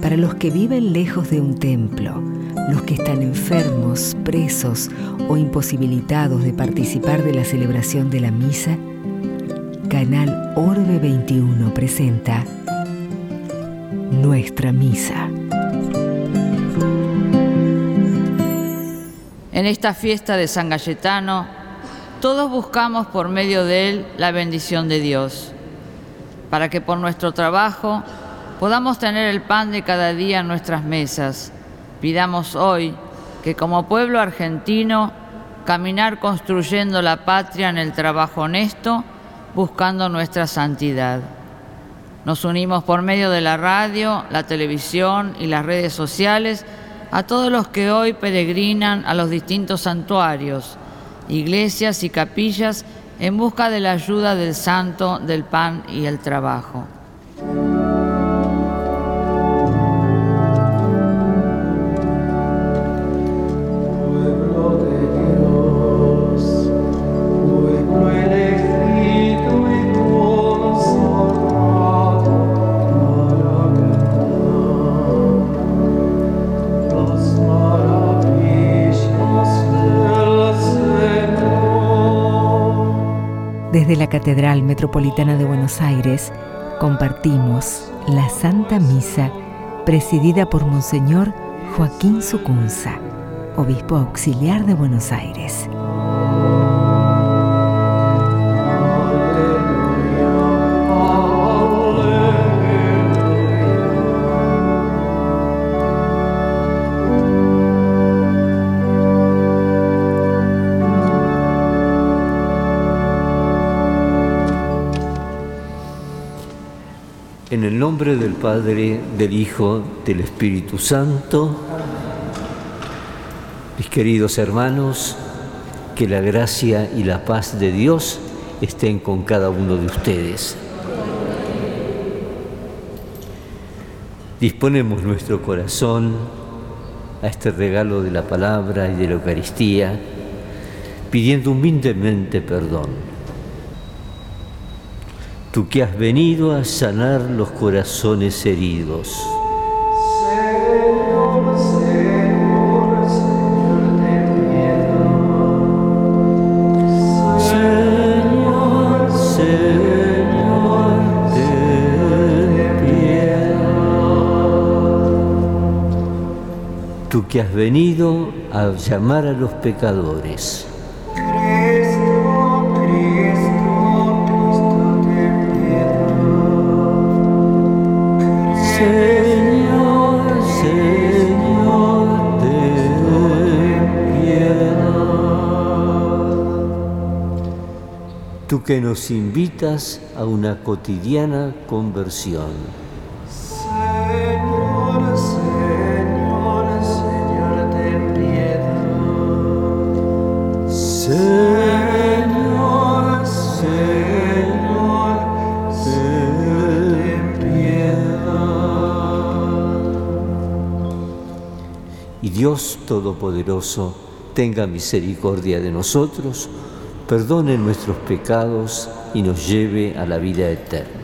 para los que viven lejos de un templo, los que están enfermos, presos o imposibilitados de participar de la celebración de la misa, Canal Orbe 21 presenta Nuestra Misa. En esta fiesta de San Galletano, todos buscamos por medio de él la bendición de Dios, para que por nuestro trabajo podamos tener el pan de cada día en nuestras mesas. Pidamos hoy que como pueblo argentino caminar construyendo la patria en el trabajo honesto, buscando nuestra santidad. Nos unimos por medio de la radio, la televisión y las redes sociales a todos los que hoy peregrinan a los distintos santuarios, iglesias y capillas en busca de la ayuda del santo, del pan y el trabajo. Desde la Catedral Metropolitana de Buenos Aires compartimos la Santa Misa presidida por Monseñor Joaquín Sucunza, Obispo Auxiliar de Buenos Aires. Nombre del Padre, del Hijo, del Espíritu Santo, mis queridos hermanos, que la gracia y la paz de Dios estén con cada uno de ustedes. Disponemos nuestro corazón a este regalo de la palabra y de la Eucaristía, pidiendo humildemente perdón tú que has venido a sanar los corazones heridos. Señor, Señor, Señor. Señor. Tú que has venido a llamar a los pecadores. Señor, Señor, ten piedad. Tú que nos invitas a una cotidiana conversión. Todopoderoso tenga misericordia de nosotros, perdone nuestros pecados y nos lleve a la vida eterna.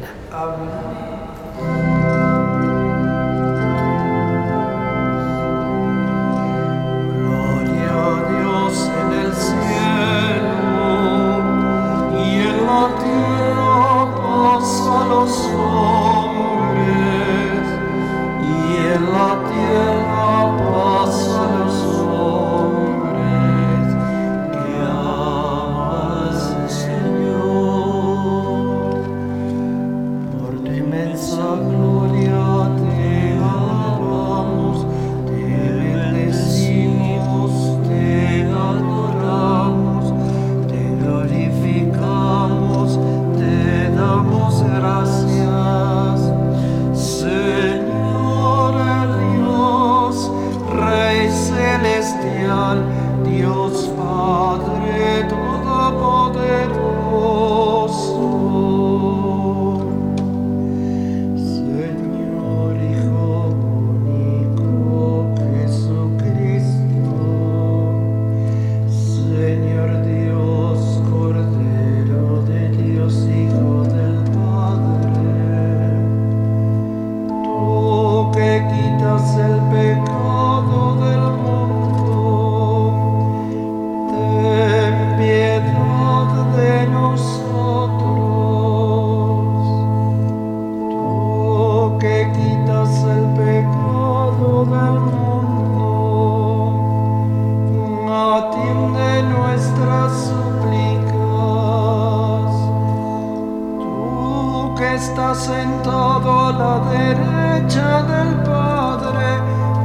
Está sentado a la derecha del Padre,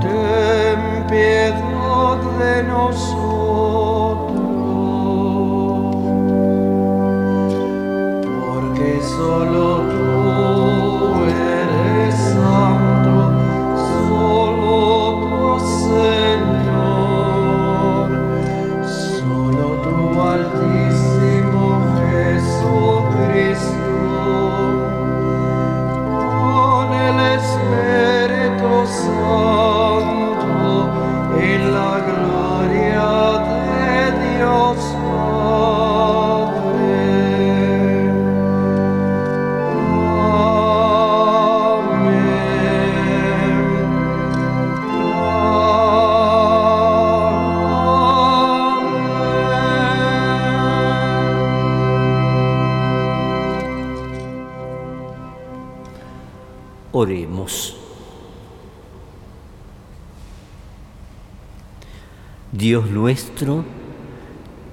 ten piedad de nosotros. Porque solo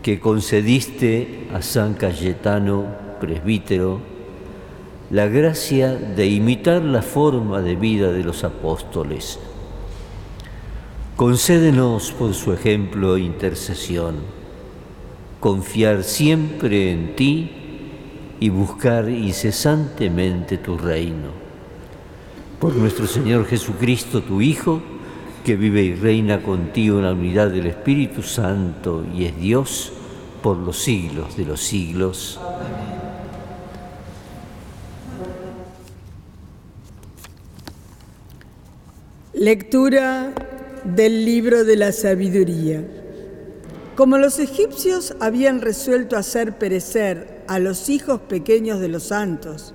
que concediste a San Cayetano, presbítero, la gracia de imitar la forma de vida de los apóstoles. Concédenos por su ejemplo e intercesión, confiar siempre en ti y buscar incesantemente tu reino. Por nuestro Señor Jesucristo, tu Hijo, que vive y reina contigo en la unidad del Espíritu Santo y es Dios por los siglos de los siglos. Lectura del libro de la sabiduría. Como los egipcios habían resuelto hacer perecer a los hijos pequeños de los santos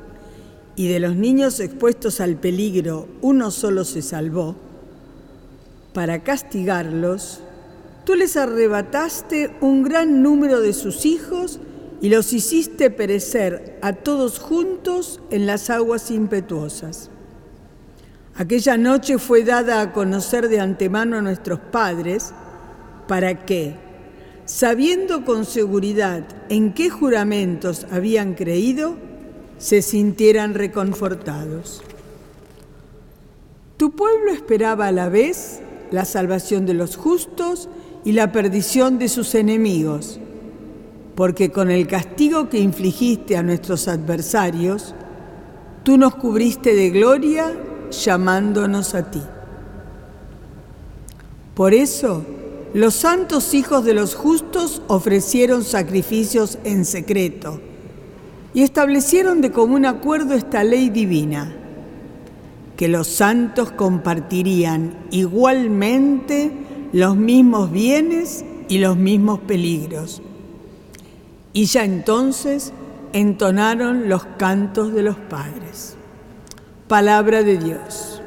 y de los niños expuestos al peligro uno solo se salvó, para castigarlos, tú les arrebataste un gran número de sus hijos y los hiciste perecer a todos juntos en las aguas impetuosas. Aquella noche fue dada a conocer de antemano a nuestros padres para que, sabiendo con seguridad en qué juramentos habían creído, se sintieran reconfortados. Tu pueblo esperaba a la vez la salvación de los justos y la perdición de sus enemigos, porque con el castigo que infligiste a nuestros adversarios, tú nos cubriste de gloria llamándonos a ti. Por eso, los santos hijos de los justos ofrecieron sacrificios en secreto y establecieron de común acuerdo esta ley divina, que los santos compartirían igualmente los mismos bienes y los mismos peligros. Y ya entonces entonaron los cantos de los padres. Palabra de Dios.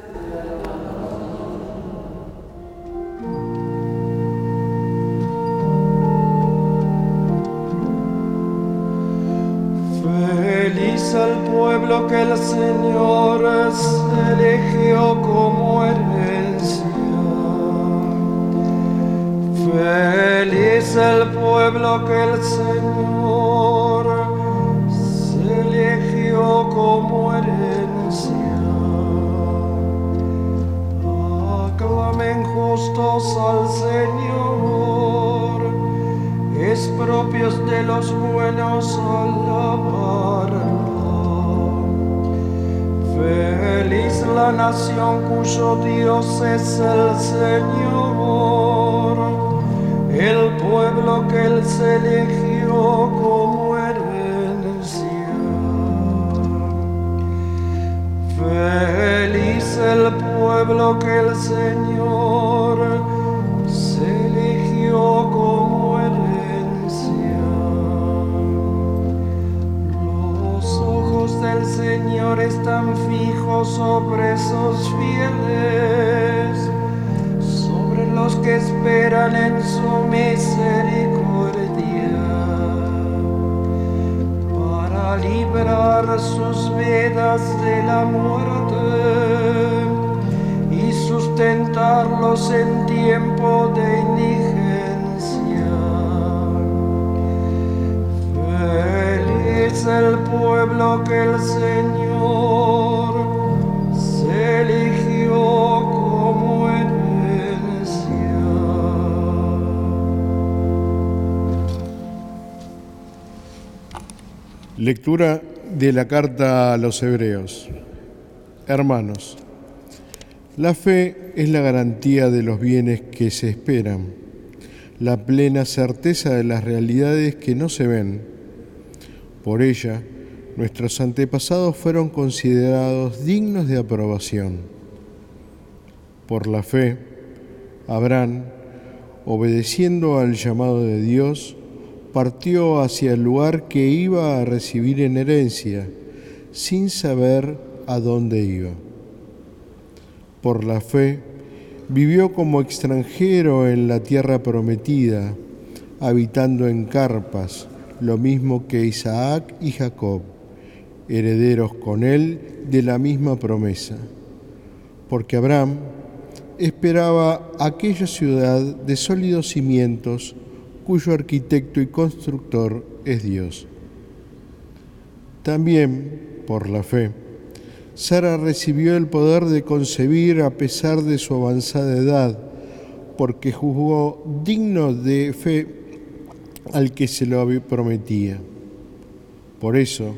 Feliz el pueblo que el Señor se eligió como herencia. Los ojos del Señor están fijos sobre esos fieles, sobre los que esperan en su misericordia, para librar sus vidas de la muerte sustentarlos en tiempo de indigencia. Feliz el pueblo que el Señor se eligió como herencia. Lectura de la carta a los hebreos. Hermanos, la fe es la garantía de los bienes que se esperan, la plena certeza de las realidades que no se ven. Por ella, nuestros antepasados fueron considerados dignos de aprobación. Por la fe, Abraham, obedeciendo al llamado de Dios, partió hacia el lugar que iba a recibir en herencia, sin saber a dónde iba. Por la fe, vivió como extranjero en la tierra prometida, habitando en carpas, lo mismo que Isaac y Jacob, herederos con él de la misma promesa. Porque Abraham esperaba aquella ciudad de sólidos cimientos, cuyo arquitecto y constructor es Dios. También, por la fe, Sara recibió el poder de concebir a pesar de su avanzada edad, porque juzgó digno de fe al que se lo prometía. Por eso,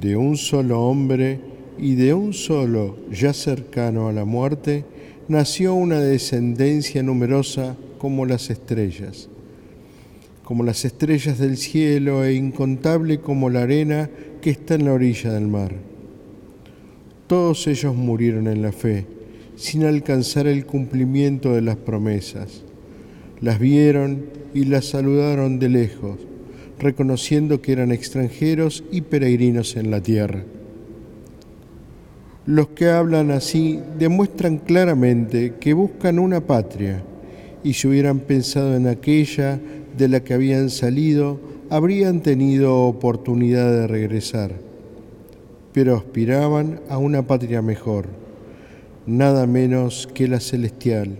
de un solo hombre y de un solo ya cercano a la muerte, nació una descendencia numerosa como las estrellas como las estrellas del cielo e incontable como la arena que está en la orilla del mar. Todos ellos murieron en la fe, sin alcanzar el cumplimiento de las promesas. Las vieron y las saludaron de lejos, reconociendo que eran extranjeros y peregrinos en la tierra. Los que hablan así demuestran claramente que buscan una patria y si hubieran pensado en aquella de la que habían salido, habrían tenido oportunidad de regresar, pero aspiraban a una patria mejor, nada menos que la celestial.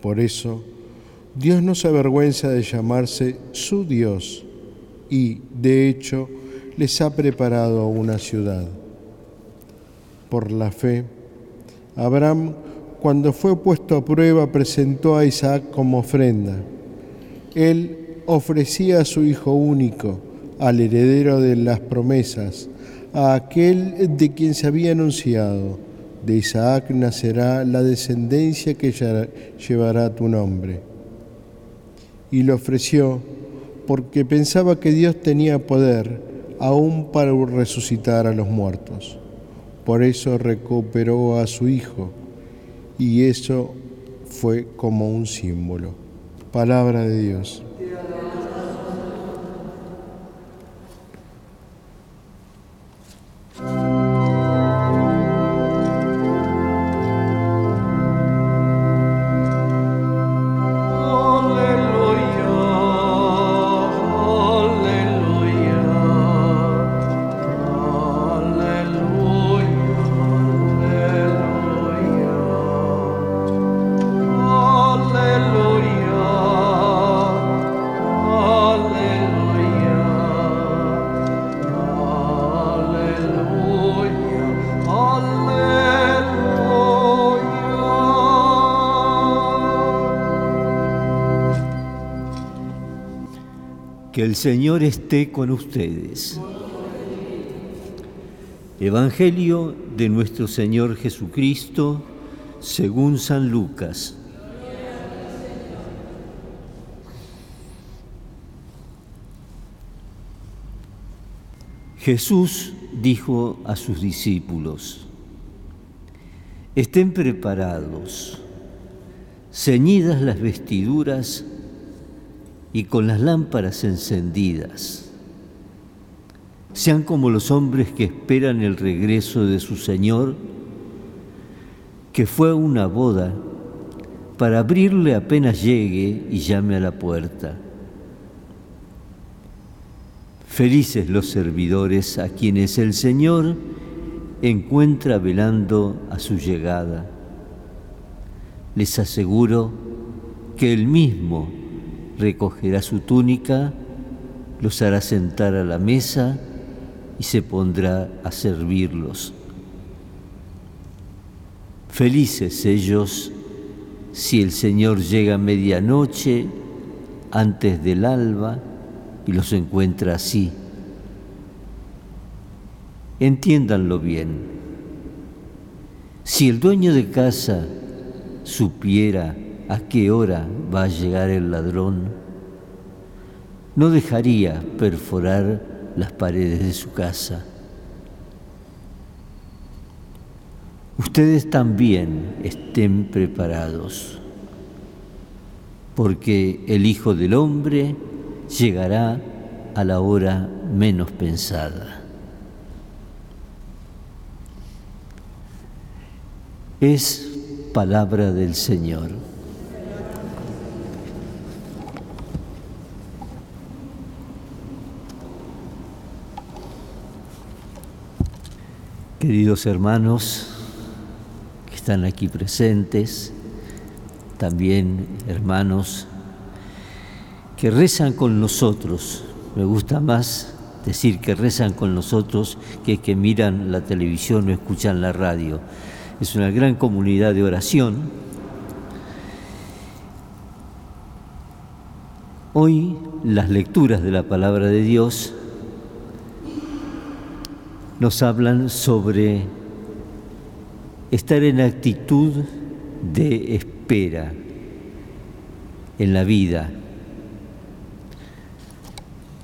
Por eso, Dios no se avergüenza de llamarse su Dios y, de hecho, les ha preparado una ciudad. Por la fe, Abraham, cuando fue puesto a prueba, presentó a Isaac como ofrenda él ofrecía a su Hijo único, al heredero de las promesas, a aquel de quien se había anunciado, de Isaac nacerá la descendencia que llevará tu nombre. Y lo ofreció porque pensaba que Dios tenía poder aún para resucitar a los muertos. Por eso recuperó a su Hijo y eso fue como un símbolo. Palabra de Dios. Que el Señor esté con ustedes. Evangelio de nuestro Señor Jesucristo según San Lucas. Jesús dijo a sus discípulos, estén preparados, ceñidas las vestiduras, y con las lámparas encendidas. Sean como los hombres que esperan el regreso de su Señor, que fue una boda para abrirle apenas llegue y llame a la puerta. Felices los servidores a quienes el Señor encuentra velando a su llegada. Les aseguro que el mismo recogerá su túnica, los hará sentar a la mesa y se pondrá a servirlos. Felices ellos si el Señor llega a medianoche antes del alba y los encuentra así. Entiéndanlo bien. Si el dueño de casa supiera a qué hora va a llegar el ladrón, no dejaría perforar las paredes de su casa. Ustedes también estén preparados, porque el Hijo del Hombre llegará a la hora menos pensada. Es palabra del Señor. Queridos hermanos que están aquí presentes, también hermanos que rezan con nosotros. Me gusta más decir que rezan con nosotros que que miran la televisión o escuchan la radio es una gran comunidad de oración. Hoy las lecturas de la palabra de Dios nos hablan sobre estar en actitud de espera en la vida.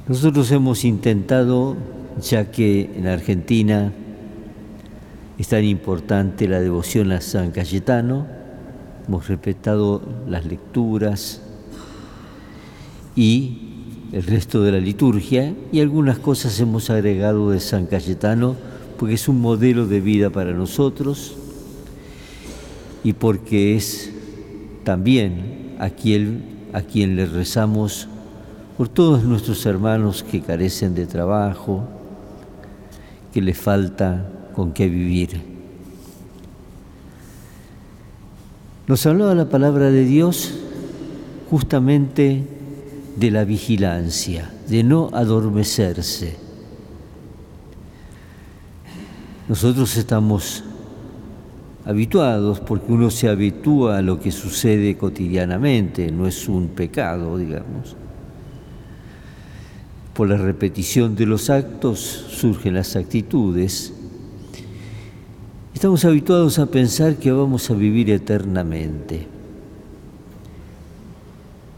Nosotros hemos intentado, ya que en Argentina es tan importante la devoción a San Cayetano, hemos respetado las lecturas y el resto de la liturgia y algunas cosas hemos agregado de San Cayetano porque es un modelo de vida para nosotros y porque es también a quien, a quien le rezamos por todos nuestros hermanos que carecen de trabajo, que les falta con qué vivir. Nos hablaba la palabra de Dios justamente de la vigilancia, de no adormecerse. Nosotros estamos habituados porque uno se habitúa a lo que sucede cotidianamente, no es un pecado, digamos. Por la repetición de los actos surgen las actitudes Estamos habituados a pensar que vamos a vivir eternamente.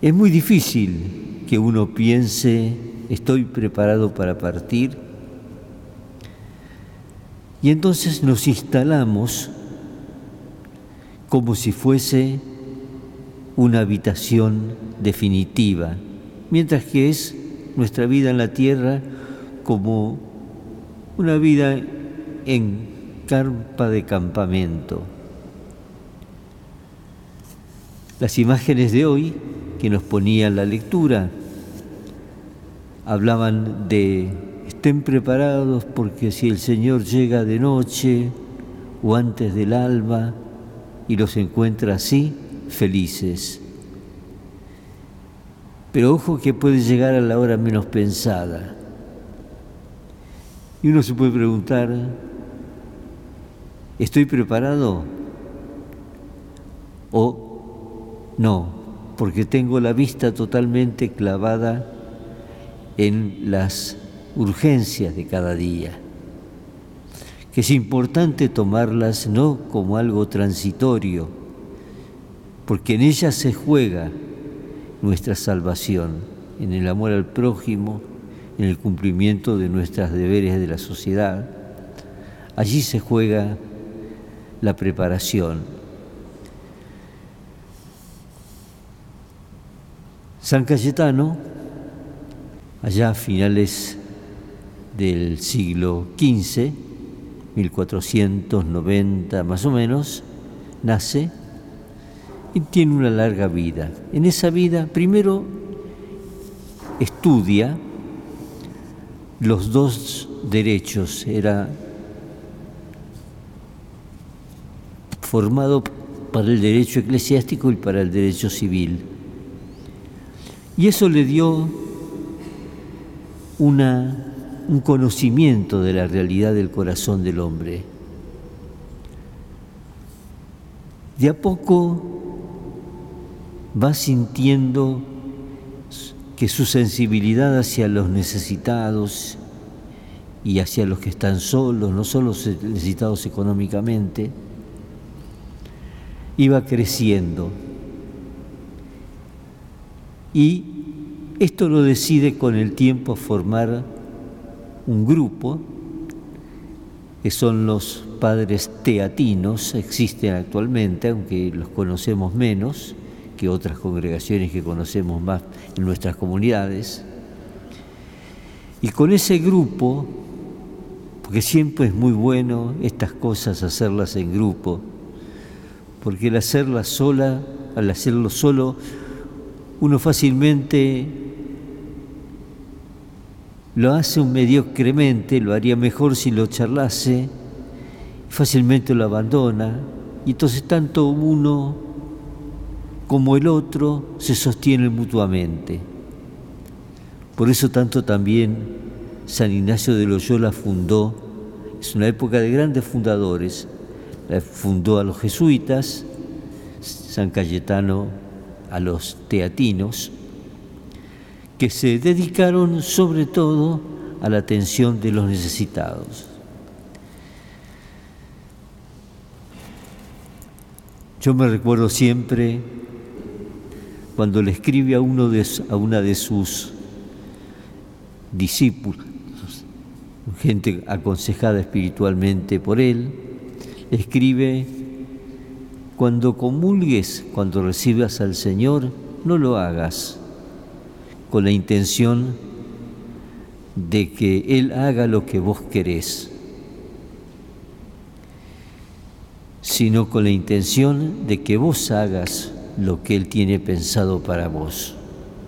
Es muy difícil que uno piense, estoy preparado para partir, y entonces nos instalamos como si fuese una habitación definitiva, mientras que es nuestra vida en la tierra como una vida en carpa de campamento. Las imágenes de hoy que nos ponía la lectura hablaban de estén preparados porque si el Señor llega de noche o antes del alba y los encuentra así, felices. Pero ojo que puede llegar a la hora menos pensada. Y uno se puede preguntar, ¿Estoy preparado? ¿O no? Porque tengo la vista totalmente clavada en las urgencias de cada día. Que es importante tomarlas no como algo transitorio, porque en ellas se juega nuestra salvación, en el amor al prójimo, en el cumplimiento de nuestros deberes de la sociedad. Allí se juega la preparación. San Cayetano, allá a finales del siglo XV, 1490 más o menos, nace y tiene una larga vida. En esa vida, primero, estudia los dos derechos, era formado para el derecho eclesiástico y para el derecho civil. Y eso le dio una, un conocimiento de la realidad del corazón del hombre. De a poco va sintiendo que su sensibilidad hacia los necesitados y hacia los que están solos, no solo necesitados económicamente, iba creciendo. Y esto lo decide con el tiempo formar un grupo, que son los padres teatinos, existen actualmente, aunque los conocemos menos que otras congregaciones que conocemos más en nuestras comunidades. Y con ese grupo, porque siempre es muy bueno estas cosas hacerlas en grupo, porque el hacerlas sola, al hacerlo solo, uno fácilmente lo hace un mediocremente, lo haría mejor si lo charlase, fácilmente lo abandona, y entonces tanto uno como el otro se sostienen mutuamente. Por eso tanto también San Ignacio de Loyola fundó, es una época de grandes fundadores, fundó a los jesuitas, San Cayetano a los teatinos, que se dedicaron sobre todo a la atención de los necesitados. Yo me recuerdo siempre cuando le escribe a, uno de, a una de sus discípulos, gente aconsejada espiritualmente por él, escribe, cuando comulgues, cuando recibas al Señor, no lo hagas con la intención de que Él haga lo que vos querés, sino con la intención de que vos hagas lo que Él tiene pensado para vos.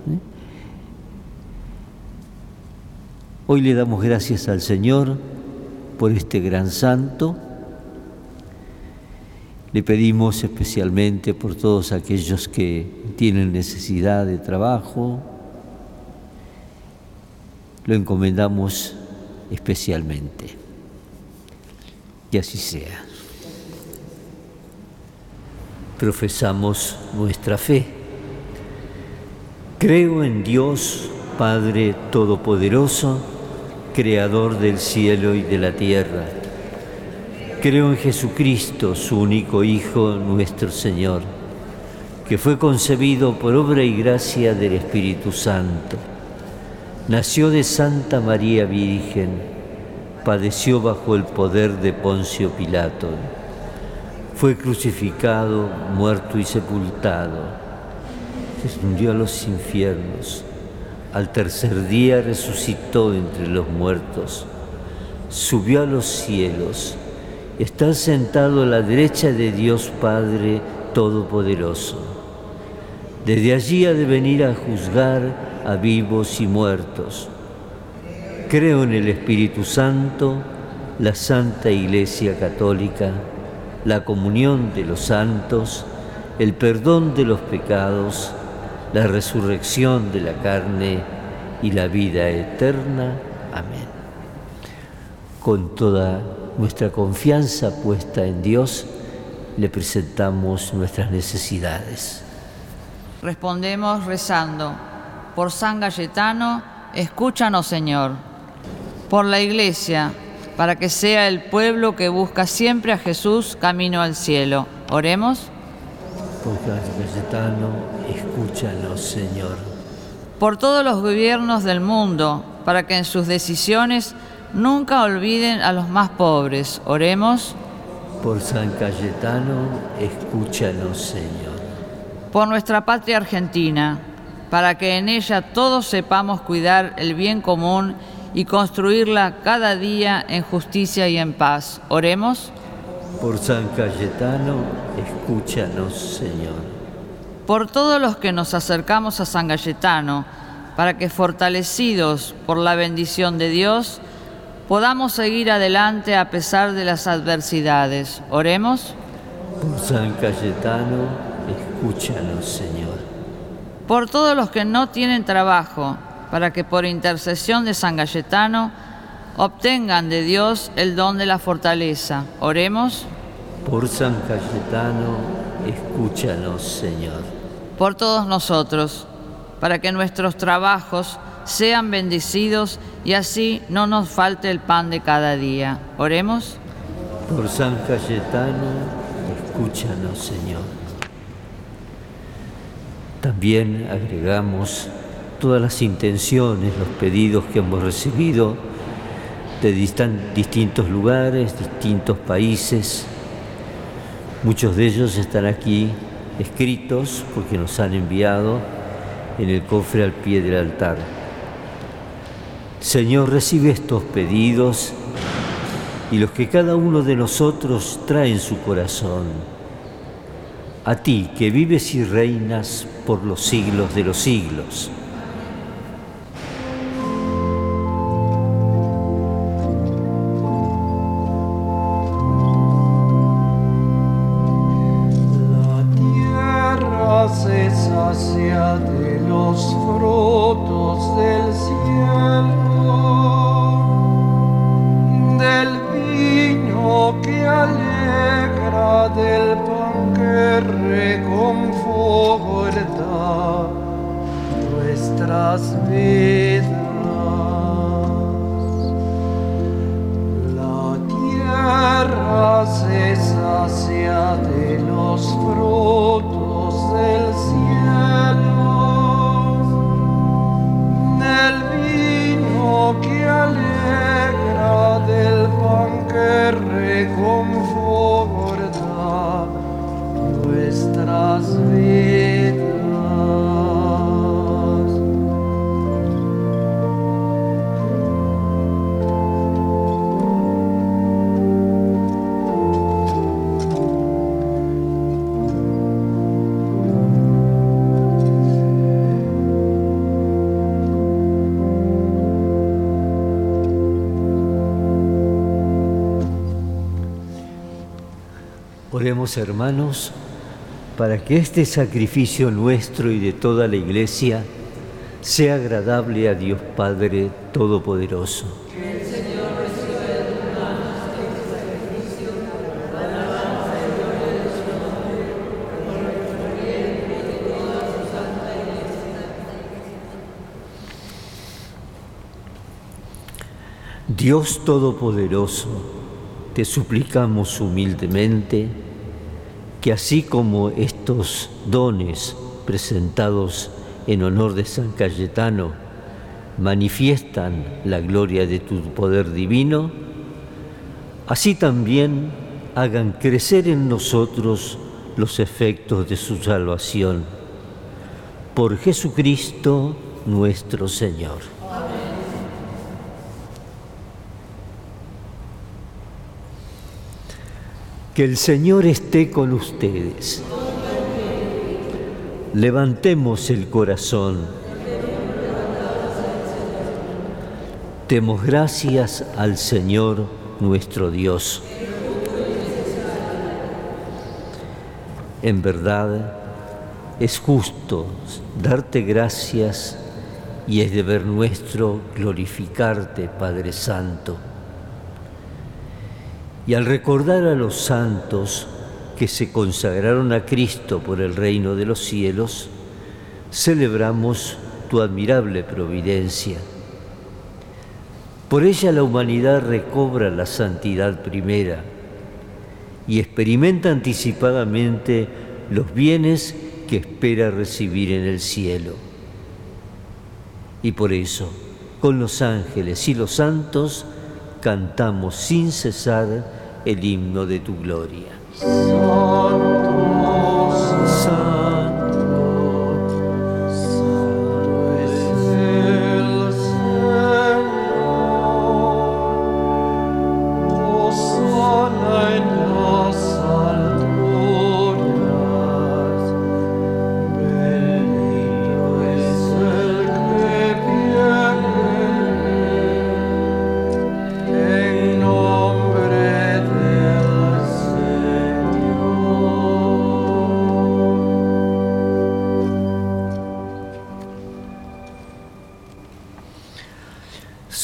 ¿Eh? Hoy le damos gracias al Señor por este gran santo. Le pedimos especialmente por todos aquellos que tienen necesidad de trabajo, lo encomendamos especialmente. Y así sea. Profesamos nuestra fe. Creo en Dios, Padre Todopoderoso, Creador del cielo y de la tierra. Creo en Jesucristo, su único Hijo, nuestro Señor, que fue concebido por obra y gracia del Espíritu Santo. Nació de Santa María Virgen, padeció bajo el poder de Poncio Pilato, fue crucificado, muerto y sepultado, descendió a los infiernos, al tercer día resucitó entre los muertos, subió a los cielos, está sentado a la derecha de Dios Padre Todopoderoso. Desde allí ha de venir a juzgar a vivos y muertos. Creo en el Espíritu Santo, la Santa Iglesia Católica, la comunión de los santos, el perdón de los pecados, la resurrección de la carne y la vida eterna. Amén. Con toda nuestra confianza puesta en Dios, le presentamos nuestras necesidades. Respondemos rezando por San Galletano, escúchanos Señor. Por la Iglesia, para que sea el pueblo que busca siempre a Jesús camino al cielo. Oremos. Por San Galletano, escúchanos Señor. Por todos los gobiernos del mundo, para que en sus decisiones nunca olviden a los más pobres. Oremos. Por San Cayetano, escúchanos Señor. Por nuestra patria argentina para que en ella todos sepamos cuidar el bien común y construirla cada día en justicia y en paz. Oremos. Por San Cayetano, escúchanos, Señor. Por todos los que nos acercamos a San Cayetano, para que fortalecidos por la bendición de Dios, podamos seguir adelante a pesar de las adversidades. Oremos. Por San Cayetano, escúchanos, Señor por todos los que no tienen trabajo, para que por intercesión de San Galletano obtengan de Dios el don de la fortaleza. Oremos. Por San Cayetano, escúchanos, Señor. Por todos nosotros, para que nuestros trabajos sean bendecidos y así no nos falte el pan de cada día. Oremos. Por San Cayetano, escúchanos, Señor. También agregamos todas las intenciones, los pedidos que hemos recibido de distintos lugares, distintos países. Muchos de ellos están aquí escritos porque nos han enviado en el cofre al pie del altar. Señor, recibe estos pedidos y los que cada uno de nosotros trae en su corazón. A ti que vives y reinas por los siglos de los siglos. Hermanos para que este sacrificio nuestro y de toda la Iglesia sea agradable a Dios Padre Todopoderoso. Dios Todopoderoso, te suplicamos humildemente que así como estos dones presentados en honor de San Cayetano manifiestan la gloria de tu poder divino, así también hagan crecer en nosotros los efectos de su salvación. Por Jesucristo nuestro Señor. Que el Señor esté con ustedes. Levantemos el corazón. Demos gracias al Señor nuestro Dios. En verdad, es justo darte gracias y es deber nuestro glorificarte, Padre Santo y al recordar a los santos que se consagraron a Cristo por el reino de los cielos, celebramos tu admirable providencia. Por ella la humanidad recobra la santidad primera y experimenta anticipadamente los bienes que espera recibir en el cielo. Y por eso, con los ángeles y los santos, cantamos sin cesar el himno de tu gloria.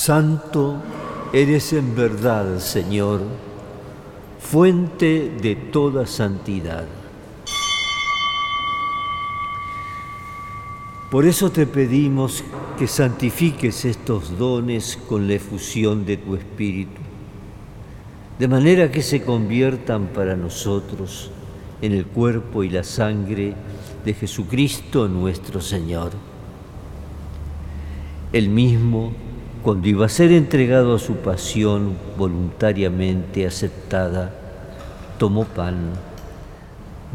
Santo eres en verdad, Señor, fuente de toda santidad. Por eso te pedimos que santifiques estos dones con la efusión de tu Espíritu, de manera que se conviertan para nosotros en el cuerpo y la sangre de Jesucristo nuestro Señor. El mismo, cuando iba a ser entregado a su pasión voluntariamente aceptada, tomó pan,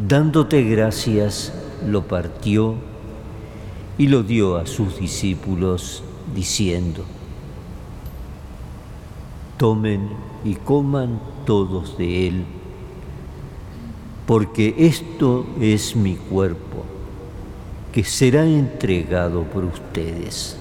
dándote gracias, lo partió y lo dio a sus discípulos diciendo, tomen y coman todos de él, porque esto es mi cuerpo, que será entregado por ustedes.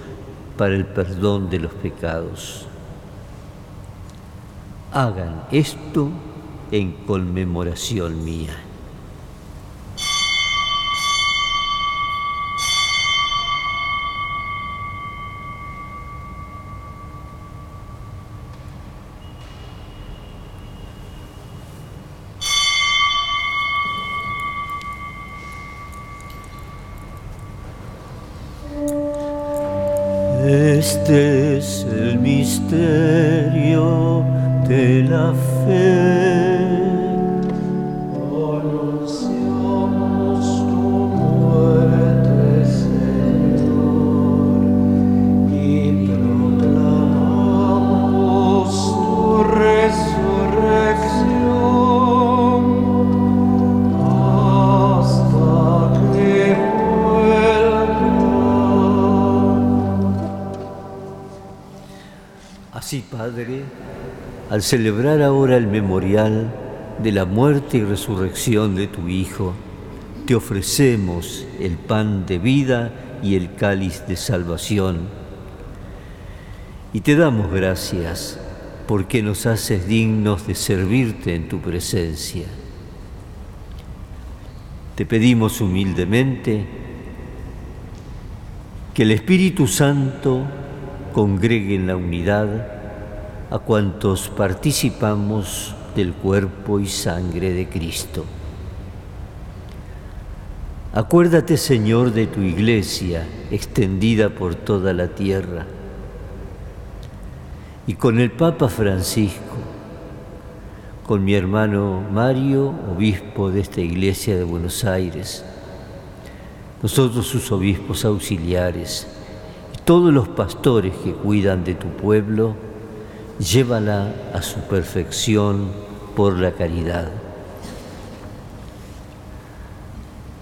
para el perdón de los pecados. Hagan esto en conmemoración mía. Al celebrar ahora el memorial de la muerte y resurrección de tu Hijo, te ofrecemos el pan de vida y el cáliz de salvación. Y te damos gracias porque nos haces dignos de servirte en tu presencia. Te pedimos humildemente que el Espíritu Santo congregue en la unidad a cuantos participamos del cuerpo y sangre de Cristo. Acuérdate, Señor, de tu iglesia extendida por toda la tierra y con el Papa Francisco, con mi hermano Mario, obispo de esta iglesia de Buenos Aires, nosotros sus obispos auxiliares y todos los pastores que cuidan de tu pueblo, llévala a su perfección por la caridad.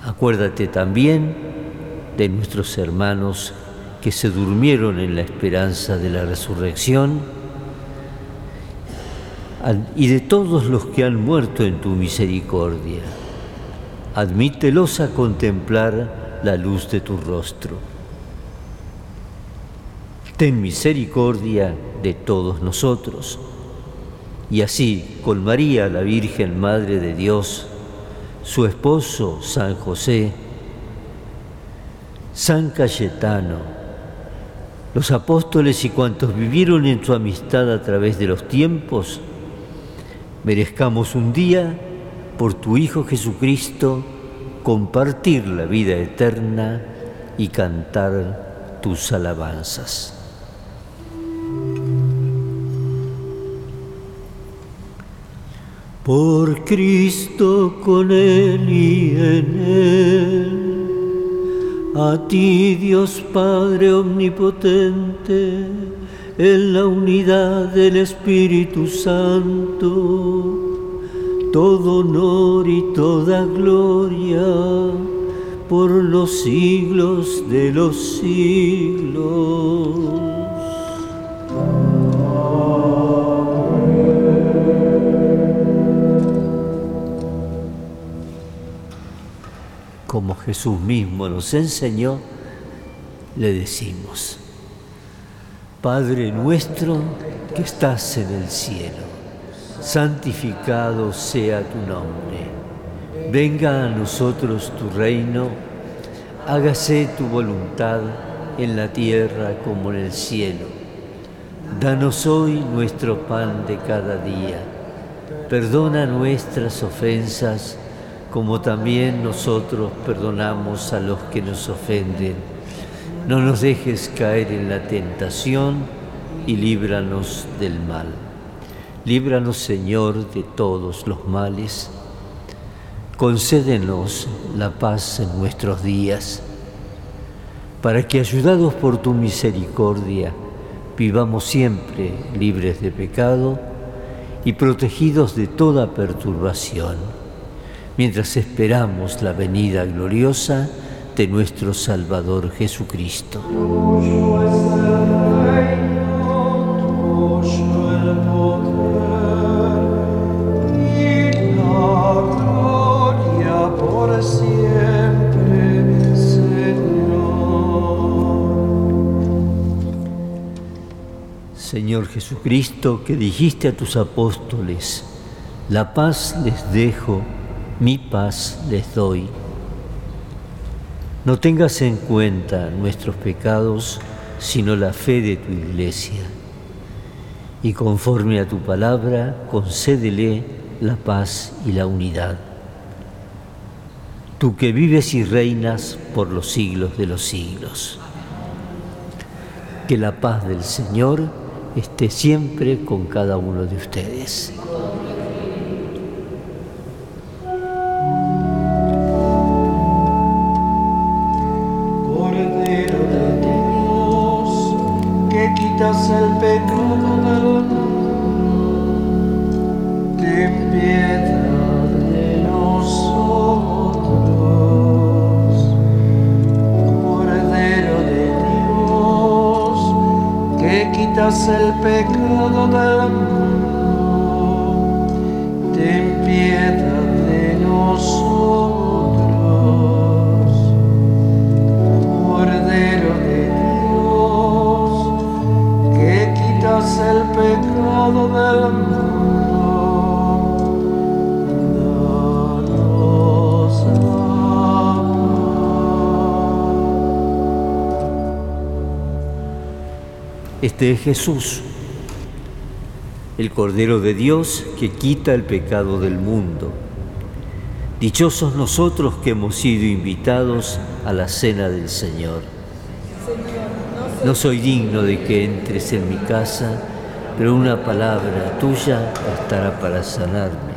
Acuérdate también de nuestros hermanos que se durmieron en la esperanza de la resurrección y de todos los que han muerto en tu misericordia. Admítelos a contemplar la luz de tu rostro. Ten misericordia de todos nosotros. Y así, con María, la Virgen Madre de Dios, su esposo San José, San Cayetano, los apóstoles y cuantos vivieron en su amistad a través de los tiempos, merezcamos un día, por tu Hijo Jesucristo, compartir la vida eterna y cantar tus alabanzas. Por Cristo con Él y en Él. A ti Dios Padre Omnipotente, en la unidad del Espíritu Santo, todo honor y toda gloria por los siglos de los siglos. Jesús mismo nos enseñó, le decimos, Padre nuestro que estás en el cielo, santificado sea tu nombre, venga a nosotros tu reino, hágase tu voluntad en la tierra como en el cielo. Danos hoy nuestro pan de cada día, perdona nuestras ofensas como también nosotros perdonamos a los que nos ofenden no nos dejes caer en la tentación y líbranos del mal. Líbranos, Señor, de todos los males. Concédenos la paz en nuestros días, para que, ayudados por tu misericordia, vivamos siempre libres de pecado y protegidos de toda perturbación, mientras esperamos la venida gloriosa de nuestro Salvador Jesucristo. Señor Jesucristo, que dijiste a tus apóstoles, la paz les dejo, mi paz les doy. No tengas en cuenta nuestros pecados, sino la fe de tu iglesia. Y conforme a tu palabra, concédele la paz y la unidad. Tú que vives y reinas por los siglos de los siglos. Que la paz del Señor esté siempre con cada uno de ustedes. Es Jesús, el Cordero de Dios que quita el pecado del mundo. Dichosos nosotros que hemos sido invitados a la cena del Señor. No soy digno de que entres en mi casa, pero una palabra tuya bastará para sanarme.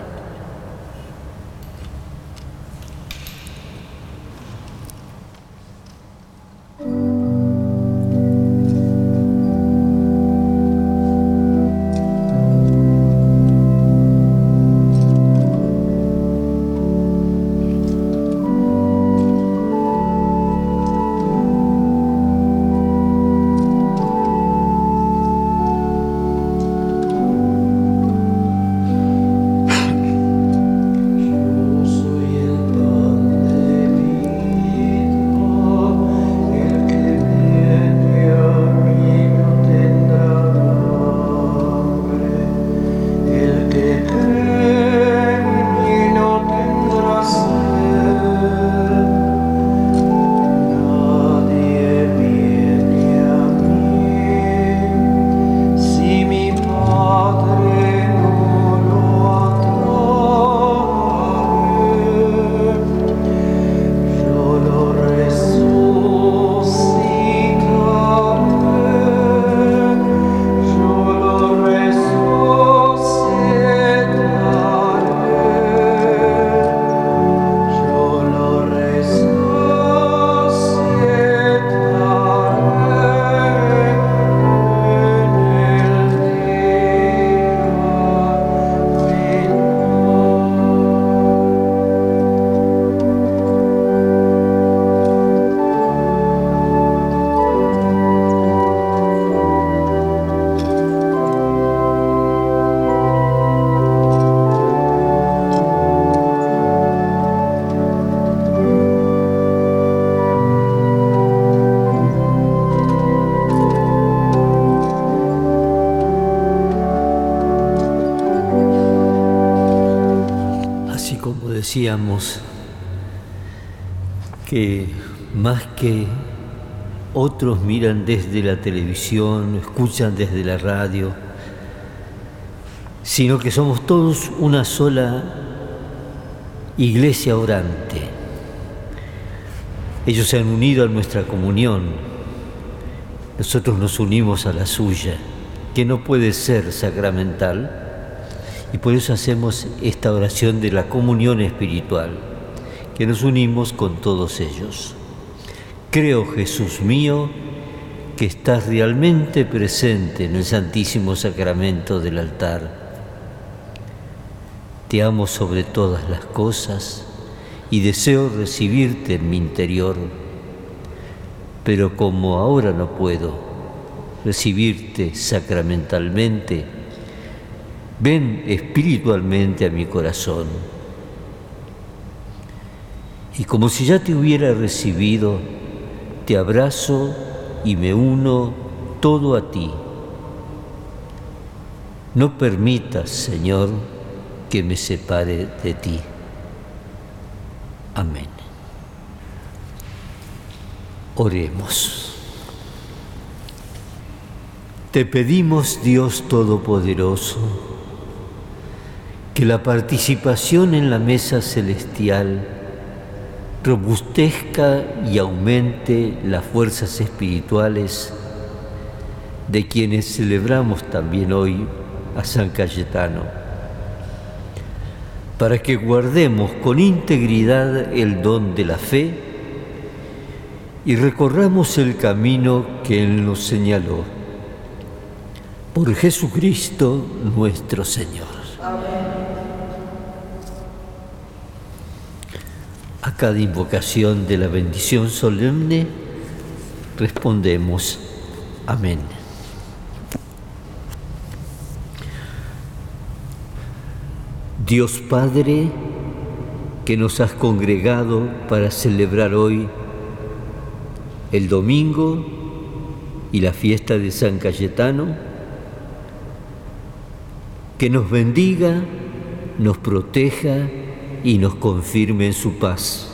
Que más que otros miran desde la televisión, escuchan desde la radio, sino que somos todos una sola iglesia orante. Ellos se han unido a nuestra comunión, nosotros nos unimos a la suya, que no puede ser sacramental, y por eso hacemos esta oración de la comunión espiritual, que nos unimos con todos ellos. Creo, Jesús mío, que estás realmente presente en el Santísimo Sacramento del altar. Te amo sobre todas las cosas y deseo recibirte en mi interior, pero como ahora no puedo recibirte sacramentalmente, ven espiritualmente a mi corazón. Y como si ya te hubiera recibido, te abrazo y me uno todo a ti. No permitas, Señor, que me separe de ti. Amén. Oremos. Te pedimos, Dios Todopoderoso, que la participación en la mesa celestial robustezca y aumente las fuerzas espirituales de quienes celebramos también hoy a San Cayetano, para que guardemos con integridad el don de la fe y recorramos el camino que Él nos señaló. Por Jesucristo nuestro Señor. A cada invocación de la bendición solemne respondemos amén. Dios Padre, que nos has congregado para celebrar hoy el domingo y la fiesta de San Cayetano, que nos bendiga, nos proteja y nos confirme en su paz.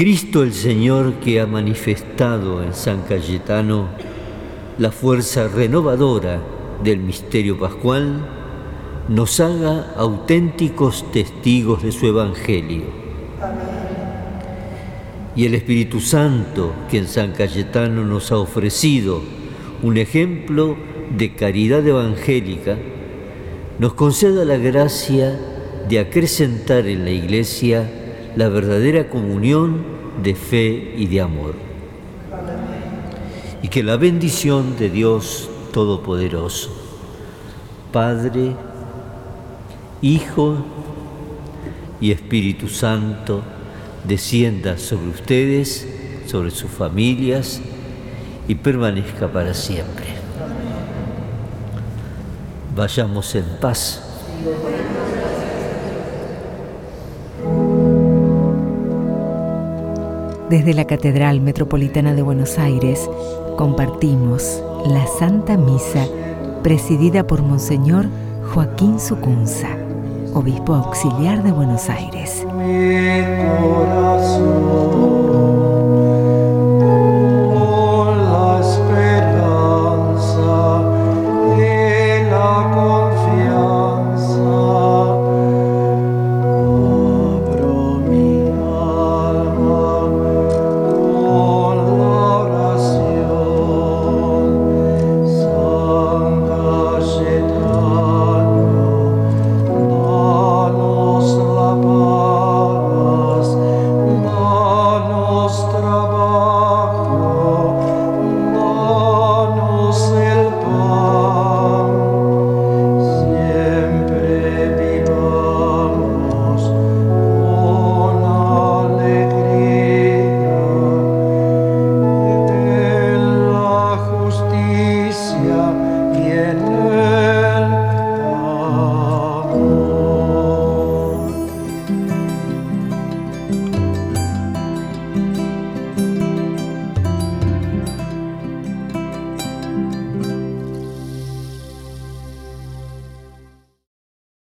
Cristo el Señor que ha manifestado en San Cayetano la fuerza renovadora del misterio pascual, nos haga auténticos testigos de su Evangelio. Y el Espíritu Santo que en San Cayetano nos ha ofrecido un ejemplo de caridad evangélica, nos conceda la gracia de acrecentar en la Iglesia la verdadera comunión de fe y de amor. Y que la bendición de Dios Todopoderoso, Padre, Hijo y Espíritu Santo, descienda sobre ustedes, sobre sus familias y permanezca para siempre. Vayamos en paz. Desde la Catedral Metropolitana de Buenos Aires compartimos la Santa Misa presidida por Monseñor Joaquín Sucunza, Obispo Auxiliar de Buenos Aires.